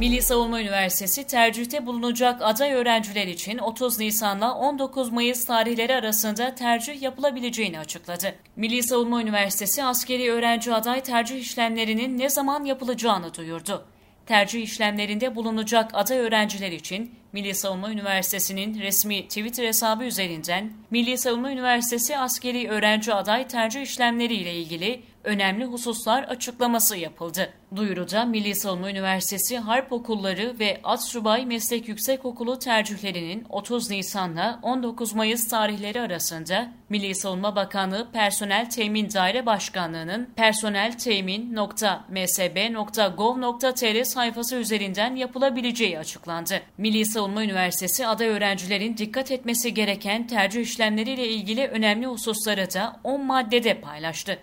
Milli Savunma Üniversitesi tercihte bulunacak aday öğrenciler için 30 Nisan'la 19 Mayıs tarihleri arasında tercih yapılabileceğini açıkladı. Milli Savunma Üniversitesi askeri öğrenci aday tercih işlemlerinin ne zaman yapılacağını duyurdu. Tercih işlemlerinde bulunacak aday öğrenciler için Milli Savunma Üniversitesi'nin resmi Twitter hesabı üzerinden Milli Savunma Üniversitesi askeri öğrenci aday tercih işlemleri ile ilgili önemli hususlar açıklaması yapıldı. Duyuruda Milli Savunma Üniversitesi Harp Okulları ve Atsubay Meslek Yüksekokulu tercihlerinin 30 Nisan'la 19 Mayıs tarihleri arasında Milli Savunma Bakanlığı Personel Temin Daire Başkanlığı'nın personeltemin.msb.gov.tr sayfası üzerinden yapılabileceği açıklandı. Milli Savunma Üniversitesi aday öğrencilerin dikkat etmesi gereken tercih işlemleriyle ilgili önemli hususları da 10 maddede paylaştı.